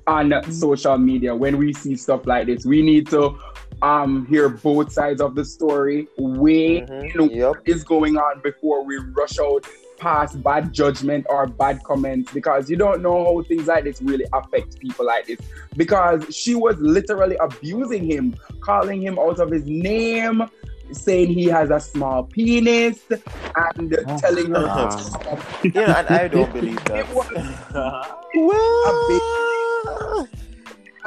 on social media when we see stuff like this. We need to um hear both sides of the story, weigh Mhm. in Yep. what is going on before we rush out past bad judgment or bad comments because you don't know how things like this really affect people like this. Because she was literally abusing him, calling him out of his name, saying he has a small penis, and Oh, telling her wow. Yeah, and I don't believe that. Well,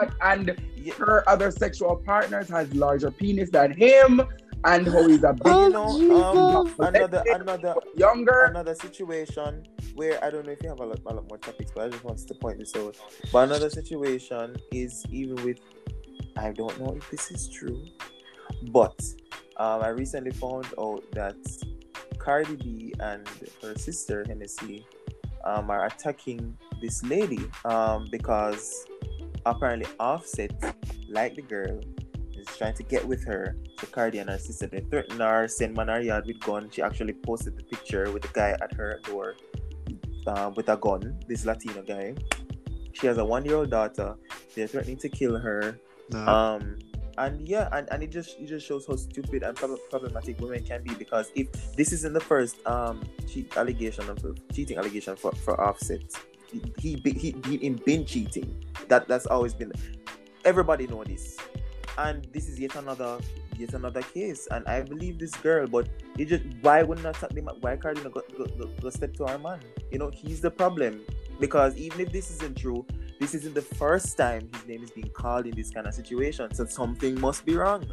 and Yeah, her other sexual partners has larger penis than him, and how he's a bit you know, um, another another younger. another situation where I don't know if you have a lot, a lot more topics, but I just wanted to point this out. But another situation is even with I don't know if this is true, but um, I recently found out that Cardi B and her sister Hennessy um, are attacking this lady um, because apparently Offset, like the girl, is trying to get with her. So Cardi and her sister they threatened her, send man her yard with gun. She actually posted the picture with the guy at her door um, with a gun. This Latino guy. She has a one-year-old daughter. They're threatening to kill her. Um, and yeah, and, and it just it just shows how stupid and prob- problematic women can be because if this isn't the first um cheat allegation of cheating allegation for, for Offset, he he he he been cheating. That that's always been. Everybody know this, and this is yet another yet another case. And I believe this girl, but it just why wouldn't I talk them? Why Cardi not go, go, go, go step to our man? You know he's the problem because even if this isn't true, this isn't the first time his name is being called in this kind of situation. So something must be wrong.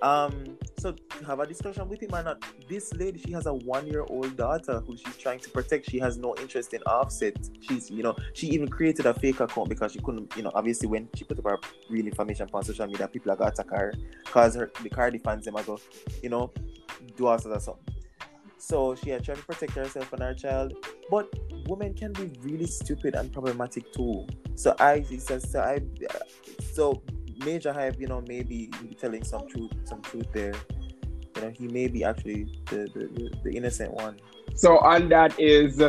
Um, so have a discussion with him and not this lady, she has a one-year-old daughter who she's trying to protect. She has no interest in offset. She's you know, she even created a fake account because she couldn't, you know, obviously when she put up her real information on social media, people are gonna attack her because her the Cardi fans them are go, you know, do all sorts of stuff. So she had tried to protect herself and her child. But women can be really stupid and problematic too. So I so I so Majah Hype, you know, maybe telling some truth some truth there. You know, he may be actually the, the, the innocent one. So on that is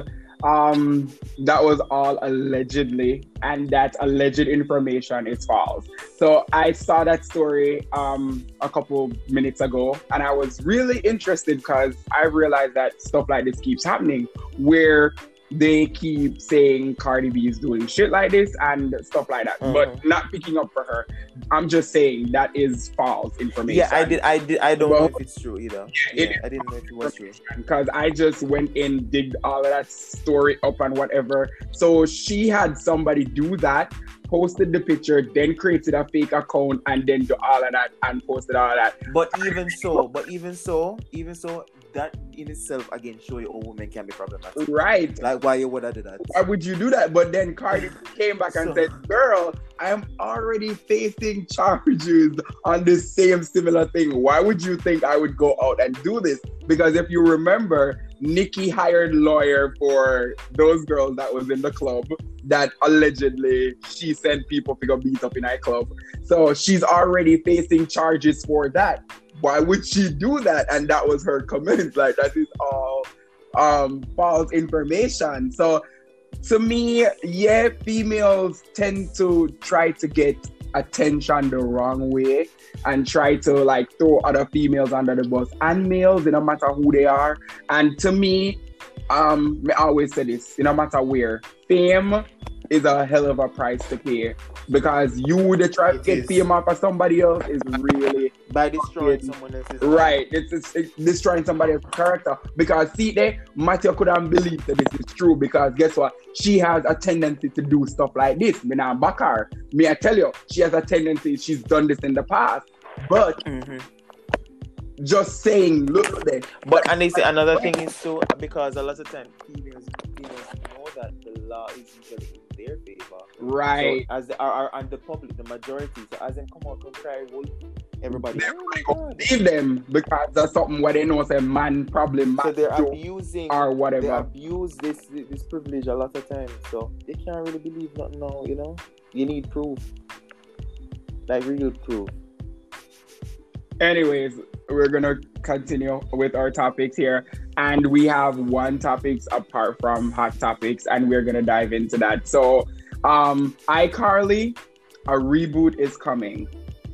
um that was all allegedly and that alleged information is false. So I saw that story um a couple minutes ago and I was really interested because I realized that stuff like this keeps happening where they keep saying Cardi B is doing shit like this and stuff like that, but mm-hmm. not picking up for her. I'm just saying that is false information. Yeah, I did I did I don't know if it's true either. it Yeah, I didn't know if it was true. because I just went in, digged all of that story up and whatever. So she had somebody do that, posted the picture, then created a fake account, and then do all of that and posted all of that. But even so, but even so, even so, that in itself again show you all women can be problematic. Right. Like why you would I do that? Why would you do that? But then Cardi came back and So- said, Girl, I am already facing charges on this same similar thing. Why would you think I would go out and do this? Because if you remember, Nikki hired lawyer for those girls that was in the club that allegedly she sent people to go beat up in our club. So she's already facing charges for that. Why would she do that? And that was her comment. Like that is all um false information. So to me, yeah, females tend to try to get attention the wrong way and try to like throw other females under the bus and males, it no matter who they are. And to me, um, I always say this, it no matter where, fame is a hell of a price to pay because you would try to get off of somebody else is really By destroying Yeah. someone else's Right, it's, it's, it's destroying somebody's character because see there, Matthew couldn't believe that this is true because guess what? She has a tendency to do stuff like this. Me not back her. Me I tell you, she has a tendency. She's done this in the past, but Mhm. just saying, look there. But and they say another thing is too because a lot of time females females know that the law is usually their favor. Right. So as the, are, are and the public, the majority, so as them come out and cry wolf, everybody. They "Oh my don't God." believe them because that's something where they know it's a man problem So they're abusing or whatever. they whatever. abuse this this privilege a lot of times. So they can't really believe nothing now, you know? You need proof. Like real proof. Anyways, we're gonna continue with our topics here, and we have one topics apart from hot topics, and we're gonna dive into that. So, um, iCarly, a reboot is coming,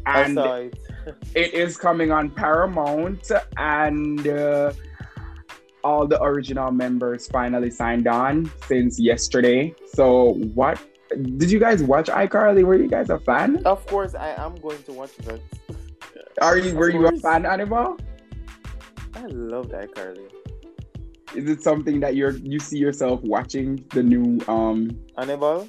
and it. it is coming on Paramount, and uh, all the original members finally signed on since yesterday. So, what did you guys watch iCarly? Were you guys a fan? Of course I am going to watch that. Are you? Of Were you a fan, animal I love that Carly. Is it something that you're you see yourself watching the new um Annabelle?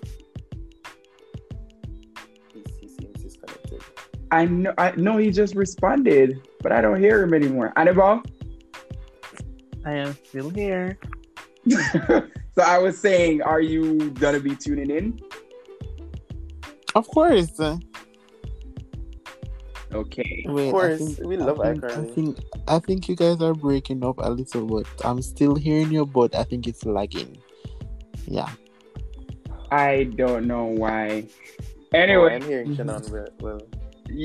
He, he seems disconnected. I know I know he just responded, but I don't hear him anymore. Annabelle? I am still here. so I was saying, are you gonna be tuning in? Of course. Okay. Wait, course, we love I think, I think I think you guys are breaking up a little bit. I'm still hearing you, but I think it's lagging. Yeah. I don't know why. Oh, Anyway, I'm hearing Mhm. Shannon well, well.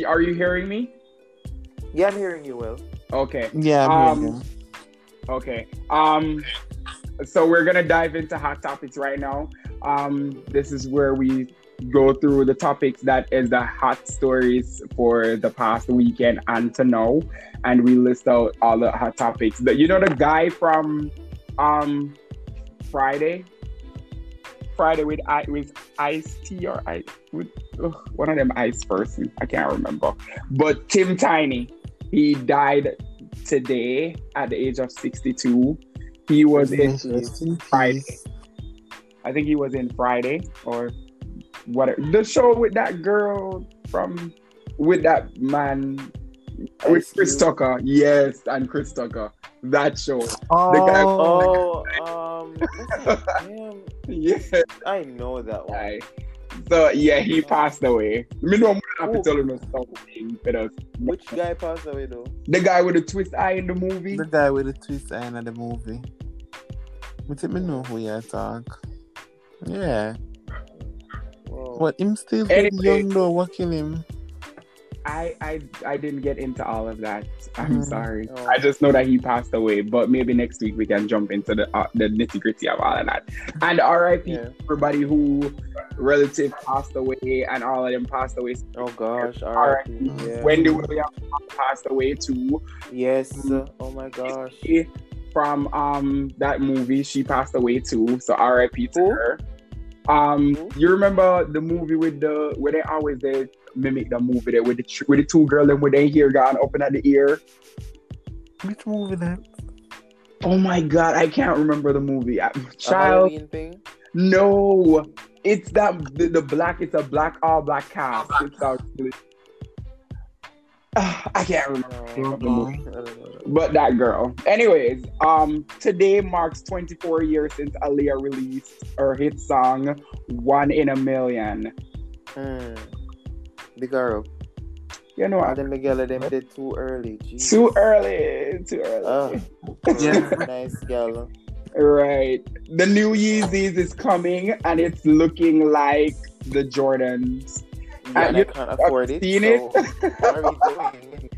are you hearing me? Yeah, I'm hearing you well. Okay. Yeah, I'm Um, hearing you. Okay. Um so we're gonna dive into hot topics right now. Um this is where we go through the topics that is the hot stories for the past weekend and to know and we list out all the hot topics. The, you know the guy from um Friday? Friday with I with Ice T or I with ugh, one of them ice person. I can't remember. But Tim Tiny, he died today at the age of 62. He was in, Friday. I think he was in Friday or whatever. The show with that girl from, with that man, with Chris Cube. Tucker. Yes, and Chris Tucker. That show. Oh, guy- Oh, um, what's his name? Yeah. I know that one. guy. So yeah, he passed away. Me know I'm gonna have Oh. to tell him something. But uh, Which guy passed away though? the guy with the twist eye in the movie. the guy with the twist eye in the movie. But let me know who you talk. Yeah. Whoa. What him still Anyway. anyway. young though, what kill him? I I I didn't get into all of that. I'm Mhm. sorry. Oh. I just know that he passed away. But maybe next week we can jump into the uh, the nitty gritty of all of that. And R.I.P. Yeah. everybody who relative passed away and all of them passed away. Oh gosh. R.I.P. R.I.P. Yeah. Wendy Williams passed away too. Yes. Oh my gosh. From um that movie, she passed away too. So R.I.P. to Who? her. Um, Who? you remember the movie with the where they always they mimic the movie there with the tr- with the two girls and with their hair gone open at the ear. Which movie that? Oh my god, I can't remember the movie. I- A Child, Halloween thing. no, it's that the, the black. It's a black all black cast. It's a, Ah, I can't remember. No. the movie. I don't know. but that girl. Anyways, um, today marks 24 years since Aaliyah released her hit song "One in a Million. Mm. The girl. You know what? think Miguel them did too early. Jeez. Too early. Too early. Oh, Yeah. nice girl. Right. The new Yeezys is coming, and it's looking like the Jordans. Yeah, uh, and I you- can't afford it. seen so it? what are we doing?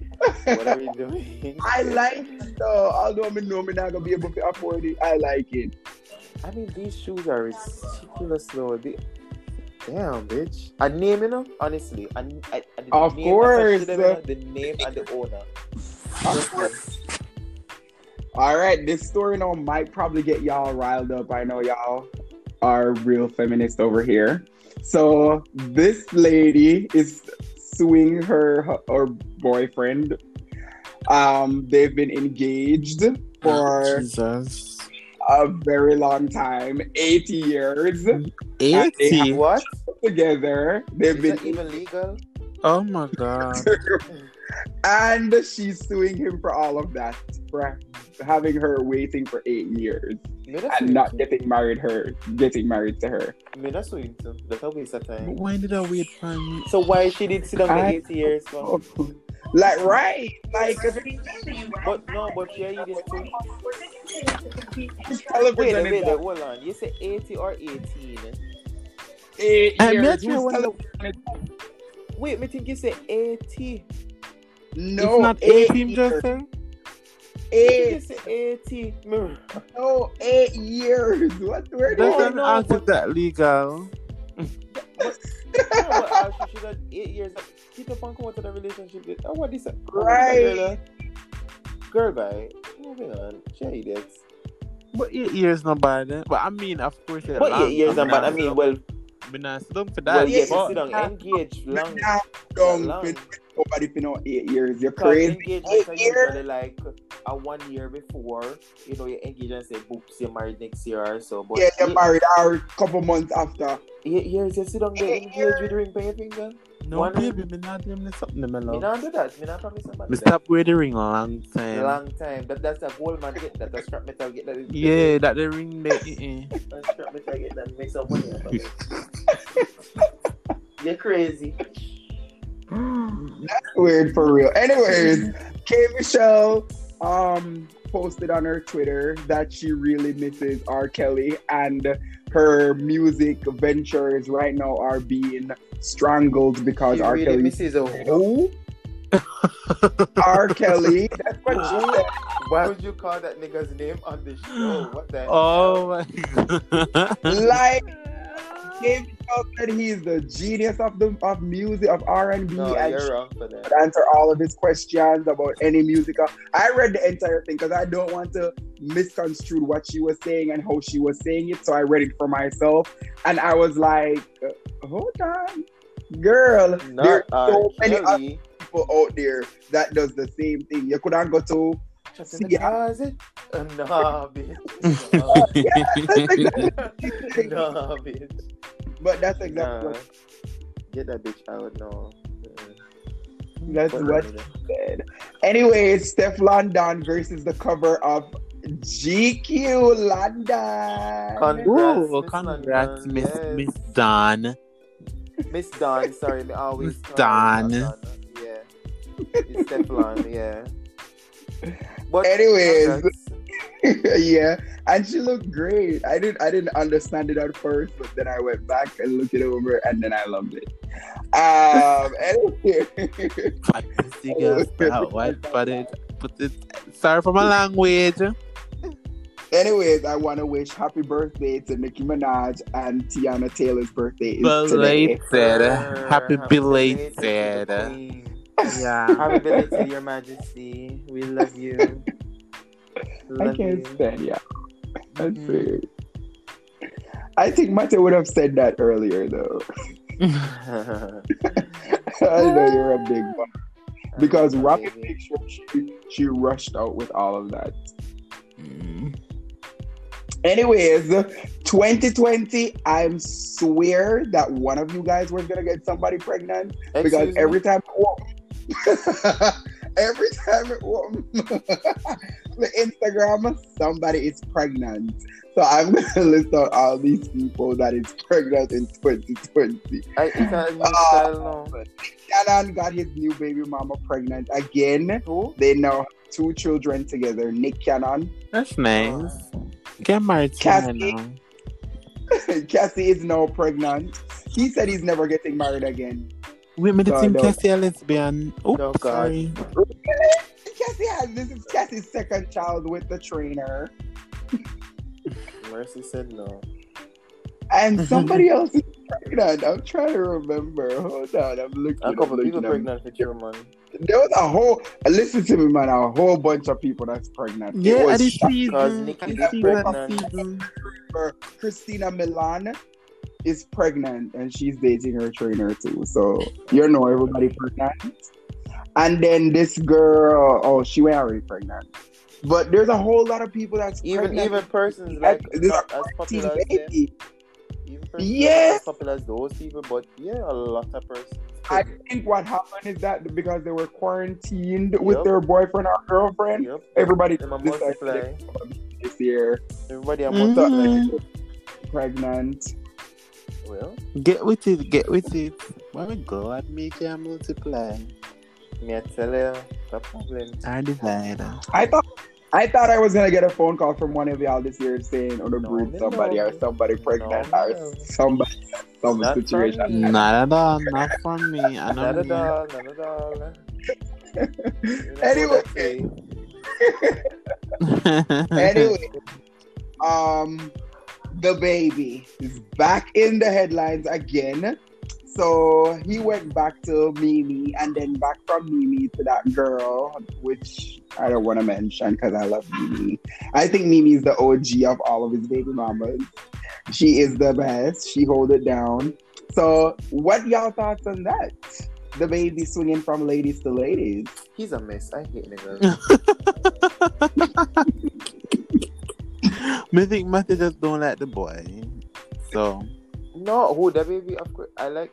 What are we doing? I like it though. Although I know I'm not gonna be able to afford it, I like it. I mean, these shoes are ridiculous, though. They... Damn, bitch. A name, you know? Honestly, I, I, I, Of name course. attached them, you know, the name and the owner. Of course. All right, this story now might probably get y'all riled up. I know y'all are real feminist over here. So this lady is suing her her boyfriend. Um, they've been engaged for Jesus. a very long time, eight years 80. What? together. They've Is been that even legal? Oh my god. and she's suing him for all of that, for having her waiting for eight years Me that's and sweet not getting married her, getting married to her. Me that's sweet too. That's a waste of But time. why did I wait for me? So why she did sit down for I- 80 years? For? Like right, like But no, but yeah, you just too. Wait, television wait, is wait, like hold on. You say 80 or 18? eight I'm years. not sure Whose what the- television is- Wait, me think you say 80. No, it's not eight 18 Eight, say 80. No, eight years. What? Where No, did Doesn't no, ask but- if that legal. No, uh, she should have eight years. Keep up and come out of the relationship with. Oh, what is that? Right. Girl, bye. Moving on. She idiots. But eight years not bad. Eh? But I mean, of course, it's But eight years, I'm and I mean, well, down- I'm not for well, that. yes, yeah, sit but down, engage long. Nah, don't long. nobody for no eight years. You're crazy. engagement Eight years. usually like a one year before, you know, you engage and say, "Boops, you're married next year or so." But Yeah, you're eight, married or a couple months after. eight years, you sit down there, Eight engage with the ring by your finger. No, one- baby, me not doing this something, my Me love. not do that. Me not promise somebody Me that. stop wearing the ring a long time. Long time. That that's a gold man get that. That's scrap metal get that. Yeah, that the ring there. eh. That's scrap metal get that. Make some money. out of it. You're crazy. That's weird for real. Anyways, K Michelle um posted on her Twitter that she really misses R. Kelly and her music ventures right now are being strangled because She R. really Kelly misses a who? R. Kelly. That's what she said. Why would you call that nigga's name on the show? What the oh my god. Like K Michelle said he's the genius of the of music of R and B No, and you're wrong for that. answer all of his questions about any musical. I read the entire thing because I don't want to misconstrue what she was saying and how she was saying it. So I read it for myself, and I was like, "Hold on, girl, there's Not R. so many other people out there that does the same thing. You couldn't go to." Just in the Yeah. closet. Uh, nah, bitch. Yeah, that's nah, bitch. but that's exactly Nah. what Get that bitch out. now. That's Fuck what that nigga. she said. Anyways, Stefflon Don versus the cover of GQ London. Congrats, Ooh, Miss congrats, Miss yes. Miss Don. Miss Don, sorry, me always Miss call her Don. Don. Yeah. It's Stefan, yeah. But Anyways. yeah, and she looked great. I didn't I didn't understand it at first, but then I went back and looked it over, and then I loved it. Um, anyway, Fat pussy girl, sprout white butted. Put it. Sorry for my language. Anyways, I want to wish happy birthday to Nicki Minaj and Teyana Taylor's birthday is today. Belated. Her, Happy happy belated. belated to. Yeah. Happy belated, Your Majesty. We love you. I can't you. stand yeah. That's Mhm. weird. I think Mate would have said that earlier though. I know you're a big one. Because My Robin baby. sure she, she rushed out with all of that. Mm. Anyways, 2020, I swear that one of you guys was gonna get somebody pregnant because Excuse me? every time every time it, the Instagram, somebody is pregnant. So I'm gonna list out all these people that is pregnant in 2020. I, it's a new style now. Got his new baby mama pregnant again. Who? They now have two children together. Nick Cannon. That's nice. Get married Cassie. Cassie is now pregnant. He said he's never getting married again. Wait, me the So, think no. Cassie a lesbian. Oh, Oh, God. sorry. Cassie has this is Cassie's second child with the trainer. Mercy said no. And somebody else is pregnant. I'm trying to remember. Hold on, I'm looking. A couple I'm people I'm- pregnant for your man. There was a whole. Listen to me, man. A whole bunch of people that's pregnant. Yeah, was at the shocking. Because season. Nikki At is the season. At the pregnant. season. for Christina Milian is pregnant and she's dating her trainer too. So you know everybody pregnant. And then this girl, oh, she went already pregnant. But there's a whole lot of people that's Even pregnant. even persons like This as teen popular as them. baby. Even persons Yes. as popular as those people, but yeah, a lot of persons. I think what happened is that because they were quarantined with their boyfriend or girlfriend, Yep. everybody decided multiply. this year Everybody a Mhm. multiply. pregnant. Well, Get with it. Get with it. My God, make you multiply. me I tell you, the problem. Our divider. I thought I thought I was gonna get a phone call from one of y'all this year saying on the No, breed somebody no. or somebody pregnant No, or no. somebody some Not situation. me. Not at all. Not from me. I Not know at me. all, not at all. You Anyway. what I say. anyway, um, DaBaby is back in the headlines again. So he went back to Mimi and then back from Mimi to that girl, which I don't want to mention because I love Mimi. I think Mimi is the OG of all of his baby mamas. She is the best. She hold it down. So, what y'all thoughts on that? DaBaby swinging from ladies to ladies. He's a mess. I hate niggas. me think Matthew just don't like the boy. So no, who DaBaby? Of course, I like.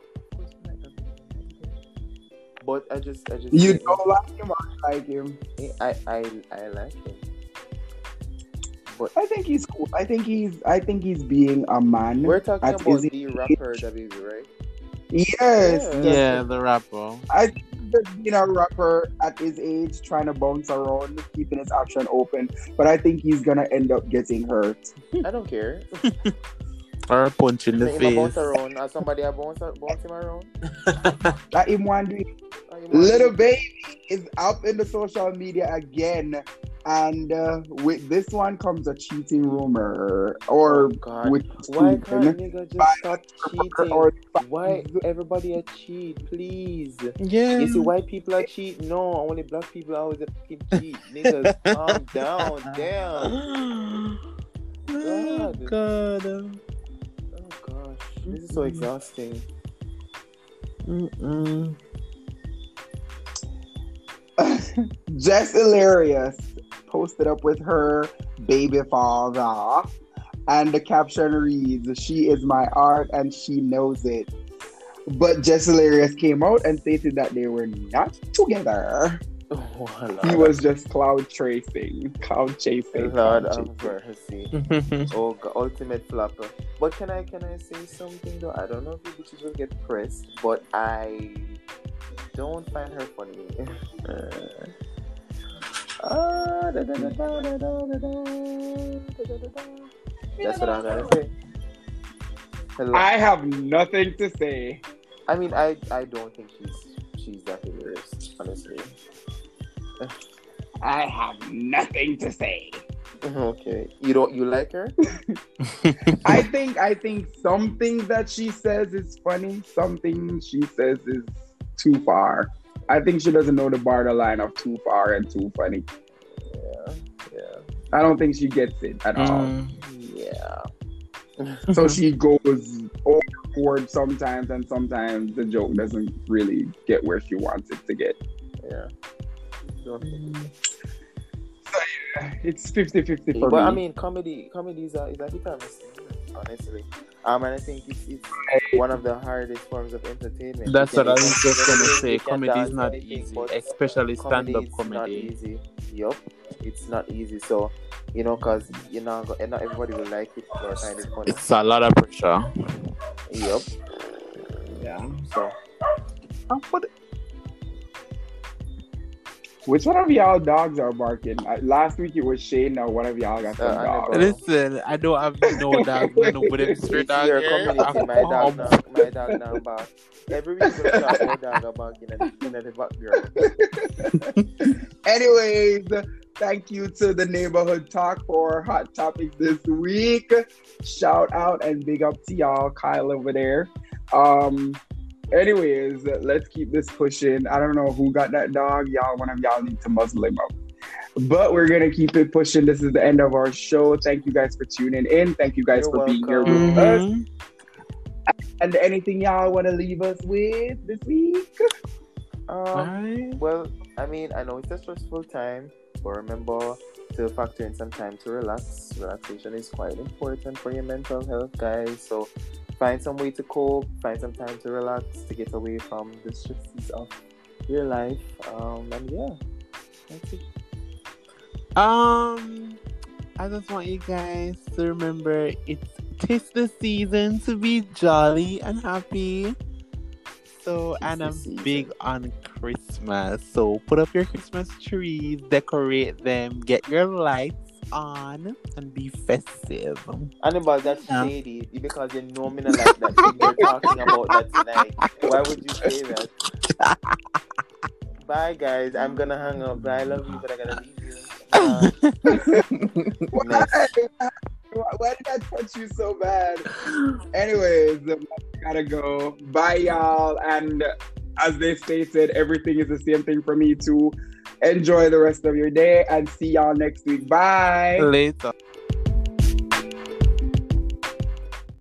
But I just, I just. You don't like him I like him? I, I, I like him. But I think he's cool. I think he's. I think he's being a man. we're talking At about his the rapper, DaBaby, right? Yes. Yeah. yeah, the rapper. I think he's being a rapper at his age, trying to bounce around, keeping his option open. But I think he's gonna end up getting hurt. I don't care. Or a punch in the Make him a bounce face. around. As somebody a bounce, bounce him around. That him one do it. You want Little baby is up in the social media again, and uh, with this one comes a cheating rumor, Oh, or God. with Why can't nigga just by stop cheating? or Why everybody a cheat, please? Yeah. You see white people are cheat? No, only black people are always a fucking cheat. Niggas, calm down, damn. Oh, God. God. This is so exhausting. Mm-mm. Jess Hilarious posted up with her baby father, and the caption reads, She is my art and she knows it. But Jess Hilarious came out and stated that they were not together. Oh, he was just cloud tracing, cloud chasing. Lord of mercy. oh, God, ultimate flopper. But can I can I say something though? I don't know if you bitches will get pressed, but I don't find her funny. That's what I'm gonna say. Hello. I have nothing to say. I mean, I I don't think she's she's that hilarious, honestly. I have nothing to say. Okay, you don't you like her? I think I think something that she says is funny. something she says is too far. I think she doesn't know the borderline of too far and too funny. Yeah, yeah, I don't think she gets it at all. Mm. yeah. So she goes overboard sometimes, and sometimes the joke doesn't really get where she wants it to get. yeah. Don't think It's 50 50 for But me. I mean, comedy, comedy is a, is a hit or miss, honestly. Um, and I think it's, it's one of the hardest forms of entertainment. That's what I can- was just gonna say. Comedy is not easy, especially stand-up is not comedy. easy. Yup, it's not easy. So, you know, cause you know, go- not everybody will like it or find it funny. It's a lot of pressure. Yup. Yeah. So, Which one of y'all dogs are barking? Uh, last week it was Shane. Now one of y'all got some Uh, I know, dogs. Listen, I don't have no dog, but no, but them this straight dog your here. community. My dog Um, now, my dog now bark. Every week we talk my dog are barking in the background. Anyways, thank you to the neighborhood talk for hot topics this week. Shout out and big up to y'all, Kyle over there. Um, anyways, let's keep this pushing. I don't know who got that dog. Y'all, one of y'all need to muzzle him up. But we're gonna keep it pushing. This is the end of our show. Thank you guys for tuning in. Thank you guys You're for being here with us. Mhm. And anything y'all want to leave us with this week? Um, well, I mean, I know it's a stressful time, but remember to factor in some time to relax. Relaxation is quite important for your mental health, guys. So find some way to cope, find some time to relax, to get away from the stresses of your life. Um, and yeah, that's it. Um, I just want you guys to remember it's tis the season to be jolly and happy. So, Tis and I'm season. big on Christmas. So, put up your Christmas trees, decorate them, get your lights on, and be festive. Annabelle, that's Yeah. shady because you know me not like that thing you're talking about that tonight. Why would you say that? Bye, guys. I'm gonna hang up. I love you, but I gotta leave you. Uh. Why, why did that touch you so bad? Anyways, gotta go. Bye, y'all. And as they stated, everything is the same thing for me too. Enjoy the rest of your day and see y'all next week. Bye. Later.